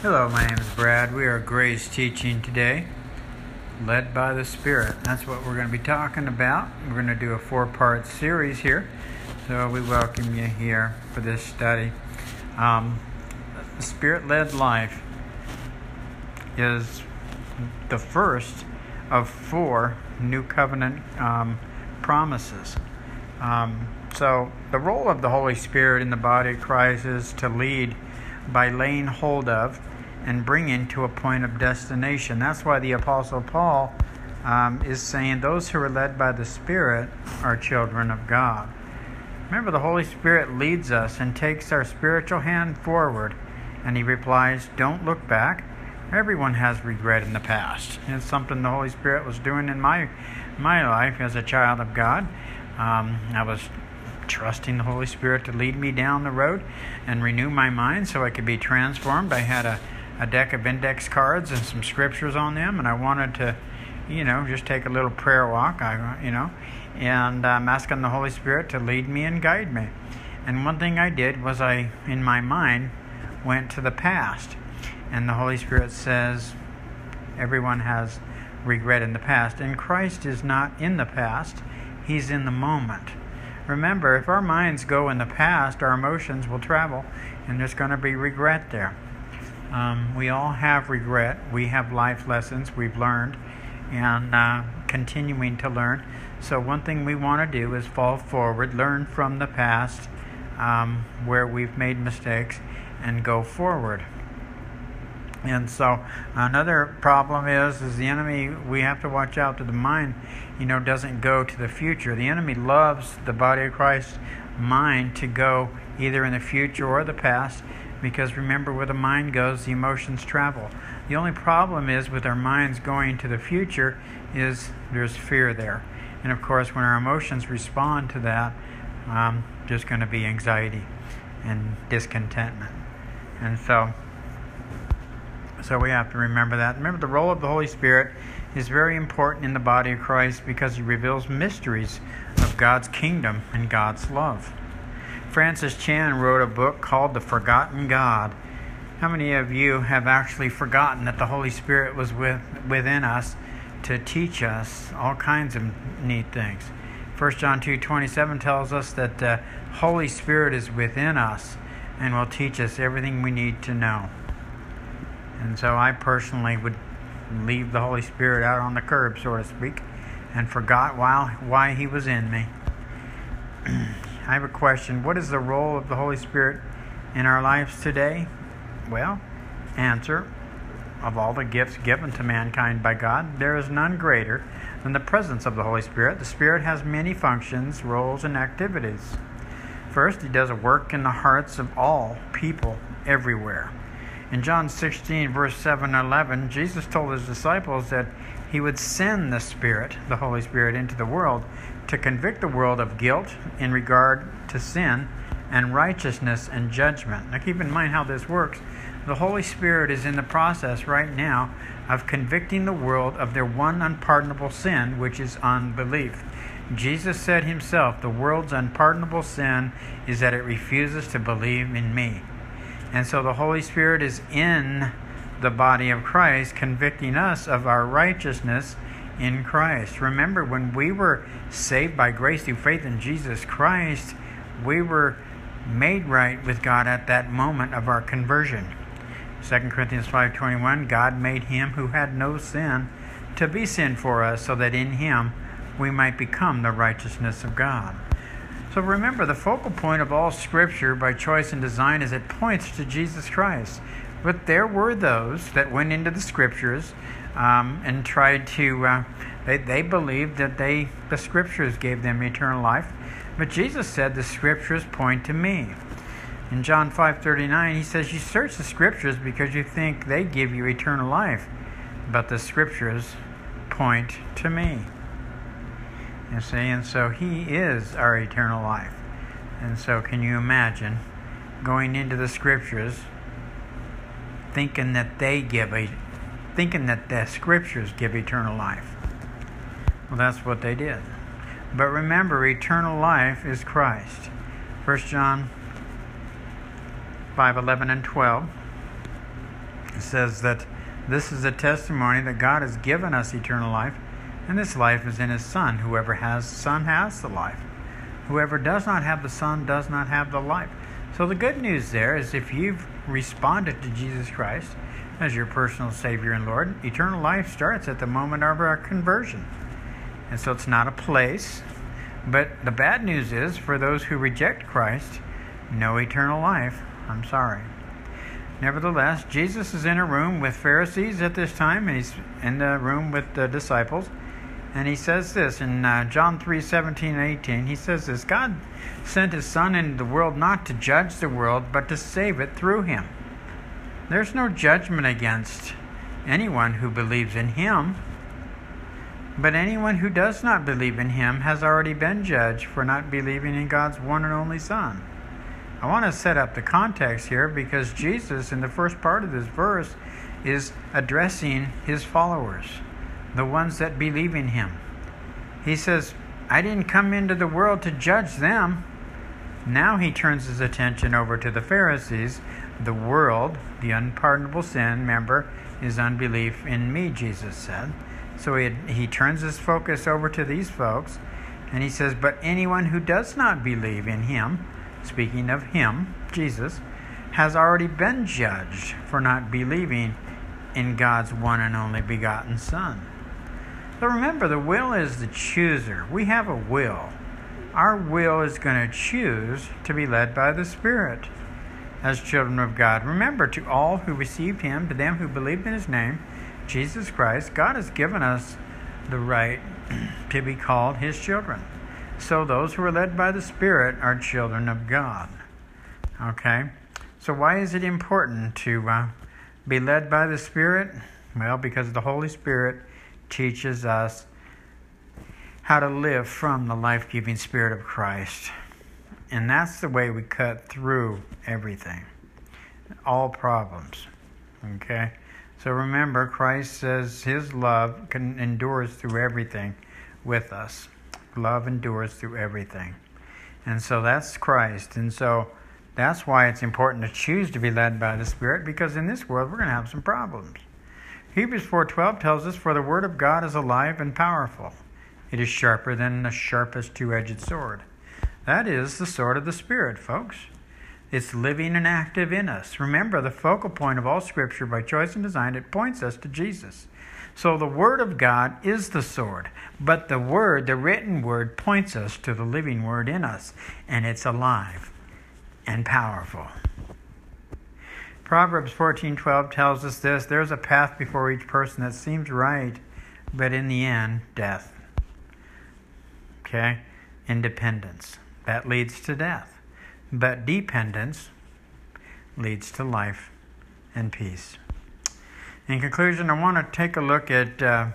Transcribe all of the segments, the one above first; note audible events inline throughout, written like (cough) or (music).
Hello, my name is Brad. We are Grace teaching today, led by the Spirit. That's what we're going to be talking about. We're going to do a four part series here. So we welcome you here for this study. Um, Spirit led life is the first of four New Covenant um, promises. Um, so, the role of the Holy Spirit in the body of Christ is to lead by laying hold of and bringing to a point of destination. That's why the Apostle Paul um, is saying those who are led by the Spirit are children of God. Remember, the Holy Spirit leads us and takes our spiritual hand forward, and he replies, Don't look back. Everyone has regret in the past. It's something the Holy Spirit was doing in my my life as a child of God. Um, I was trusting the Holy Spirit to lead me down the road and renew my mind so I could be transformed. I had a, a deck of index cards and some scriptures on them, and I wanted to, you know, just take a little prayer walk, I, you know, and I'm asking the Holy Spirit to lead me and guide me. And one thing I did was I, in my mind, went to the past. And the Holy Spirit says, everyone has regret in the past. And Christ is not in the past, He's in the moment. Remember, if our minds go in the past, our emotions will travel, and there's going to be regret there. Um, we all have regret. We have life lessons we've learned and uh, continuing to learn. So, one thing we want to do is fall forward, learn from the past um, where we've made mistakes, and go forward. And so another problem is is the enemy we have to watch out that the mind, you know, doesn't go to the future. The enemy loves the body of Christ mind to go either in the future or the past because remember where the mind goes, the emotions travel. The only problem is with our minds going to the future is there's fear there. And of course, when our emotions respond to that, um, there's going to be anxiety and discontentment. And so so we have to remember that. Remember, the role of the Holy Spirit is very important in the body of Christ because he reveals mysteries of God's kingdom and God's love. Francis Chan wrote a book called The Forgotten God. How many of you have actually forgotten that the Holy Spirit was with, within us to teach us all kinds of neat things? 1 John 2:27 tells us that the Holy Spirit is within us and will teach us everything we need to know. And so I personally would leave the Holy Spirit out on the curb, so to speak, and forgot why, why He was in me. (clears throat) I have a question. What is the role of the Holy Spirit in our lives today? Well, answer of all the gifts given to mankind by God, there is none greater than the presence of the Holy Spirit. The Spirit has many functions, roles, and activities. First, He does a work in the hearts of all people everywhere. In John 16, verse 7 and 11, Jesus told his disciples that he would send the Spirit, the Holy Spirit, into the world to convict the world of guilt in regard to sin and righteousness and judgment. Now, keep in mind how this works. The Holy Spirit is in the process right now of convicting the world of their one unpardonable sin, which is unbelief. Jesus said himself, The world's unpardonable sin is that it refuses to believe in me. And so the Holy Spirit is in the body of Christ, convicting us of our righteousness in Christ. Remember, when we were saved by grace through faith in Jesus Christ, we were made right with God at that moment of our conversion. 2 Corinthians 5:21 God made him who had no sin to be sin for us so that in him we might become the righteousness of God. So remember, the focal point of all Scripture by choice and design is it points to Jesus Christ. But there were those that went into the Scriptures um, and tried to, uh, they, they believed that they the Scriptures gave them eternal life. But Jesus said, the Scriptures point to me. In John 5:39, he says, "You search the Scriptures because you think they give you eternal life, but the Scriptures point to me." You see, and so He is our eternal life. And so, can you imagine going into the Scriptures, thinking that they give a, thinking that the Scriptures give eternal life? Well, that's what they did. But remember, eternal life is Christ. 1 John 5 11 and 12. Says that this is a testimony that God has given us eternal life, and this life is in His Son. Whoever has the Son has the life. Whoever does not have the Son does not have the life. So the good news there is if you've responded to Jesus Christ as your personal Savior and Lord, eternal life starts at the moment of our conversion. And so it's not a place. But the bad news is for those who reject Christ, no eternal life. I'm sorry. Nevertheless, Jesus is in a room with Pharisees at this time, and he's in the room with the disciples. And he says this in uh, John 3 17 and 18. He says this God sent his Son into the world not to judge the world, but to save it through him. There's no judgment against anyone who believes in him. But anyone who does not believe in him has already been judged for not believing in God's one and only Son. I want to set up the context here because Jesus, in the first part of this verse, is addressing his followers, the ones that believe in him. He says, I didn't come into the world to judge them. Now he turns his attention over to the Pharisees. The world, the unpardonable sin, remember, is unbelief in me, Jesus said. So he, he turns his focus over to these folks and he says, But anyone who does not believe in him, speaking of him, Jesus, has already been judged for not believing in God's one and only begotten Son. So remember, the will is the chooser. We have a will. Our will is going to choose to be led by the Spirit as children of God. Remember, to all who received Him, to them who believed in His name, Jesus Christ, God has given us the right (clears throat) to be called His children. So those who are led by the Spirit are children of God. Okay? So, why is it important to uh, be led by the Spirit? Well, because the Holy Spirit teaches us how to live from the life giving Spirit of Christ. And that's the way we cut through everything, all problems. Okay? So remember, Christ says his love can, endures through everything with us love endures through everything. And so that's Christ. And so that's why it's important to choose to be led by the Spirit because in this world we're going to have some problems. Hebrews 4:12 tells us for the word of God is alive and powerful. It is sharper than the sharpest two-edged sword. That is the sword of the Spirit, folks. It's living and active in us. Remember, the focal point of all Scripture, by choice and design, it points us to Jesus. So the Word of God is the sword, but the Word, the written Word, points us to the living Word in us, and it's alive and powerful. Proverbs 14:12 tells us this, there's a path before each person that seems right, but in the end, death. Okay? Independence. That leads to death. But dependence leads to life and peace. In conclusion, I want to take a look at uh,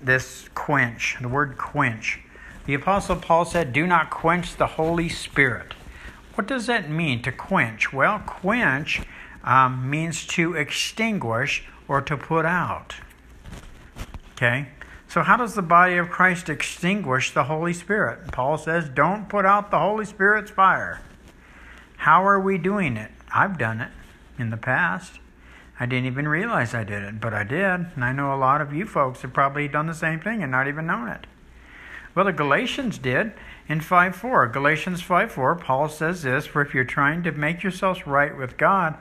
this quench, the word quench. The Apostle Paul said, Do not quench the Holy Spirit. What does that mean, to quench? Well, quench um, means to extinguish or to put out. Okay? So, how does the body of Christ extinguish the Holy Spirit? Paul says, Don't put out the Holy Spirit's fire. How are we doing it? I've done it in the past. I didn't even realize I did it, but I did. And I know a lot of you folks have probably done the same thing and not even known it. Well, the Galatians did in 5:4. Galatians 5:4, Paul says this, for if you're trying to make yourselves right with God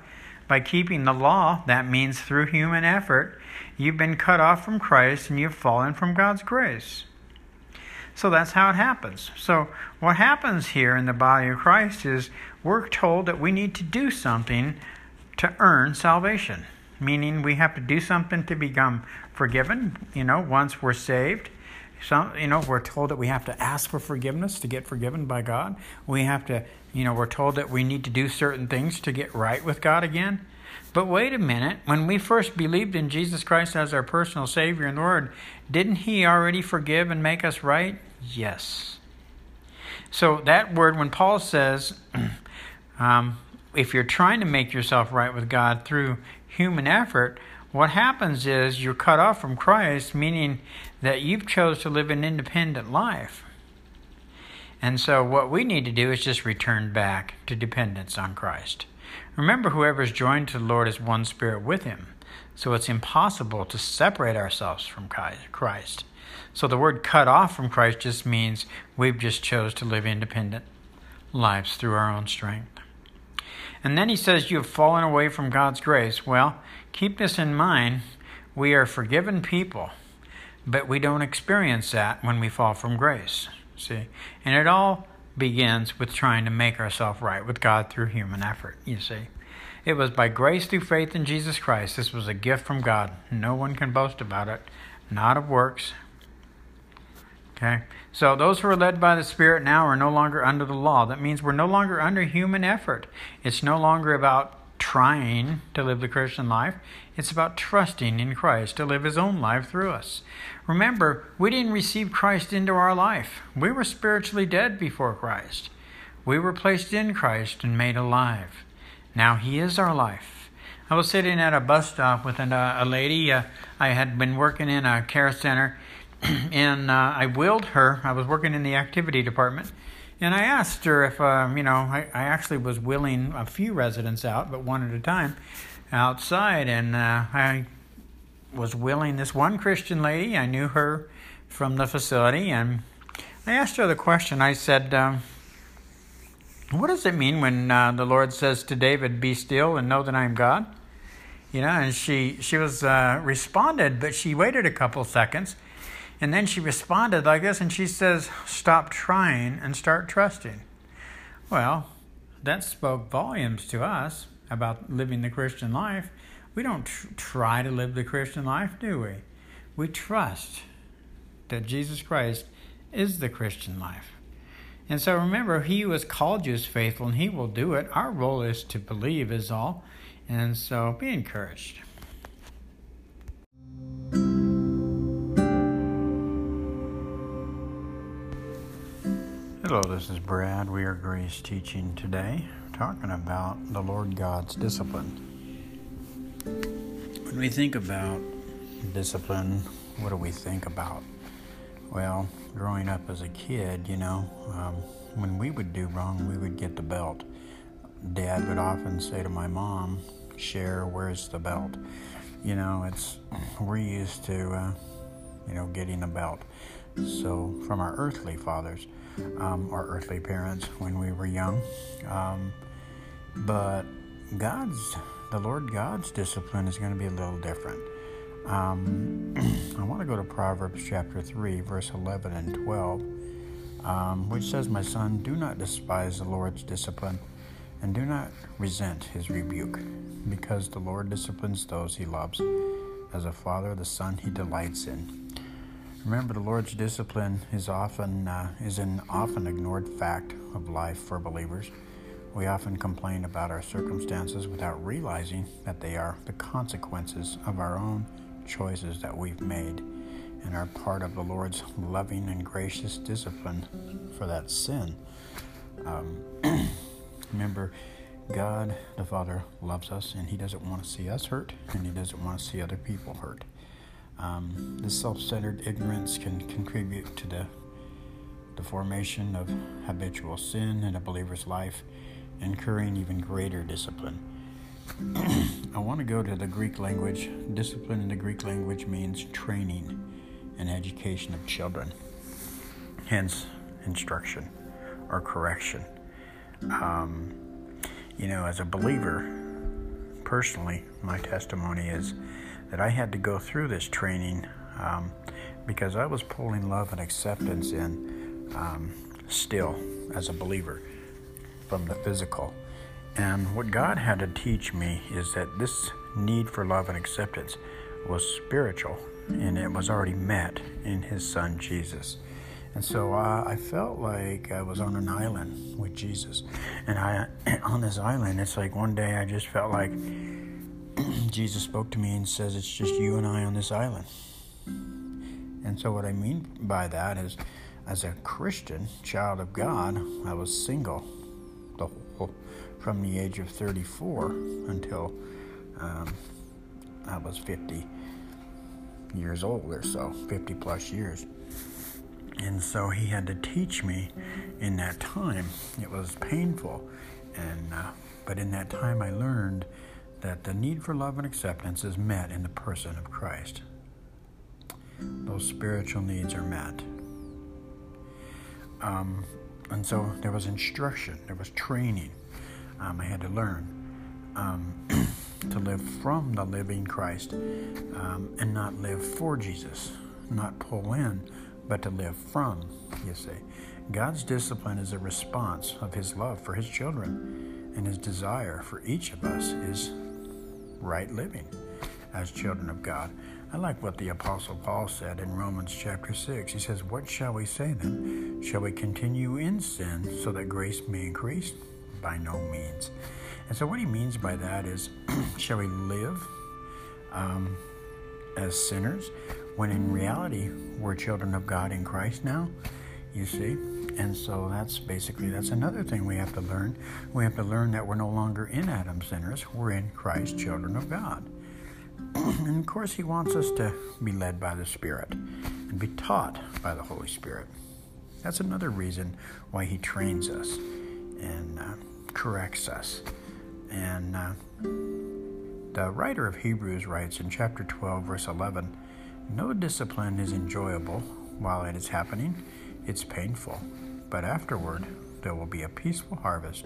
by keeping the law, that means through human effort, you've been cut off from Christ and you've fallen from God's grace. So that's how it happens. So what happens here in the body of Christ is we're told that we need to do something to earn salvation, meaning we have to do something to become forgiven, you know, once we're saved. Some, you know, we're told that we have to ask for forgiveness to get forgiven by God. We have to, you know, we're told that we need to do certain things to get right with God again. But wait a minute, when we first believed in Jesus Christ as our personal Savior and Lord, didn't He already forgive and make us right? Yes. So that word, when Paul says, (clears throat) um, if you're trying to make yourself right with God through human effort, what happens is you're cut off from Christ, meaning that you've chose to live an independent life. And so what we need to do is just return back to dependence on Christ. Remember, whoever is joined to the Lord is one spirit with him. So it's impossible to separate ourselves from Christ. So the word cut off from Christ just means we've just chose to live independent lives through our own strength. And then he says you have fallen away from God's grace. Well, keep this in mind. We are forgiven people, but we don't experience that when we fall from grace. See? And it all begins with trying to make ourselves right with God through human effort, you see. It was by grace through faith in Jesus Christ. This was a gift from God. No one can boast about it, not of works. Okay? So those who are led by the Spirit now are no longer under the law. That means we're no longer under human effort. It's no longer about trying to live the Christian life. It's about trusting in Christ to live his own life through us. Remember, we didn't receive Christ into our life. We were spiritually dead before Christ. We were placed in Christ and made alive. Now He is our life. I was sitting at a bus stop with a, a lady. Uh, I had been working in a care center, (clears throat) and uh, I willed her. I was working in the activity department, and I asked her if, uh, you know, I, I actually was willing a few residents out, but one at a time outside, and uh, I was willing this one Christian lady. I knew her from the facility, and I asked her the question. I said, um, "What does it mean when uh, the Lord says to David, "Be still and know that I am God"?" You know, and she she was uh, responded, but she waited a couple seconds, and then she responded like this, and she says, "Stop trying and start trusting." Well, that spoke volumes to us about living the Christian life we don't tr- try to live the Christian life, do we? We trust that Jesus Christ is the Christian life. And so remember, He who has called you is faithful and He will do it. Our role is to believe, is all. And so be encouraged. Hello, this is Brad. We are Grace Teaching today, talking about the Lord God's discipline. When we think about discipline, what do we think about? Well, growing up as a kid, you know, um, when we would do wrong, we would get the belt. Dad would often say to my mom, Share, where's the belt? You know, it's, we're used to, uh, you know, getting a belt. So, from our earthly fathers, um, our earthly parents when we were young. Um, but God's the Lord God's discipline is going to be a little different. Um, (clears throat) I want to go to Proverbs chapter 3, verse 11 and 12, um, which says, My son, do not despise the Lord's discipline, and do not resent his rebuke, because the Lord disciplines those he loves. As a father, the son he delights in. Remember, the Lord's discipline is often uh, is an often ignored fact of life for believers. We often complain about our circumstances without realizing that they are the consequences of our own choices that we've made and are part of the Lord's loving and gracious discipline for that sin. Um, (clears throat) remember, God the Father loves us and He doesn't want to see us hurt and He doesn't want to see other people hurt. Um, this self centered ignorance can contribute to the, the formation of habitual sin in a believer's life incurring even greater discipline. (clears throat) I want to go to the Greek language. Discipline in the Greek language means training and education of children, hence, instruction or correction. Um, you know, as a believer, personally, my testimony is that I had to go through this training um, because I was pulling love and acceptance in um, still as a believer from the physical. And what God had to teach me is that this need for love and acceptance was spiritual and it was already met in His Son Jesus. And so uh, I felt like I was on an island with Jesus. And I, (clears throat) on this island, it's like one day I just felt like (clears throat) Jesus spoke to me and says, It's just you and I on this island. And so, what I mean by that is, as a Christian child of God, I was single the whole from the age of 34 until um, I was 50 years old or so, 50 plus years. And so he had to teach me in that time. It was painful, and uh, but in that time I learned that the need for love and acceptance is met in the person of Christ. Those spiritual needs are met. Um, and so there was instruction, there was training. Um, I had to learn um, (clears throat) to live from the living Christ um, and not live for Jesus, not pull in, but to live from, you see. God's discipline is a response of His love for His children, and His desire for each of us is right living as children of God. I like what the Apostle Paul said in Romans chapter 6. He says, What shall we say then? Shall we continue in sin so that grace may increase? By no means. And so, what he means by that is, (clears throat) shall we live um, as sinners when in reality we're children of God in Christ now? You see? And so that's basically that's another thing we have to learn. We have to learn that we're no longer in Adam sinners, we're in Christ, children of God. (clears throat) and of course, He wants us to be led by the Spirit and be taught by the Holy Spirit. That's another reason why He trains us and uh, corrects us. And uh, the writer of Hebrews writes in chapter 12, verse 11 No discipline is enjoyable while it is happening, it's painful, but afterward there will be a peaceful harvest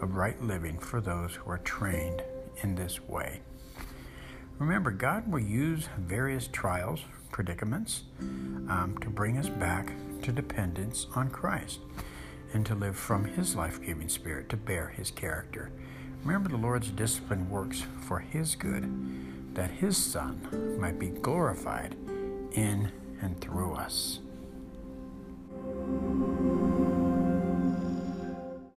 of right living for those who are trained in this way. Remember, God will use various trials, predicaments, um, to bring us back to dependence on Christ and to live from His life giving Spirit to bear His character. Remember, the Lord's discipline works for His good, that His Son might be glorified in and through us.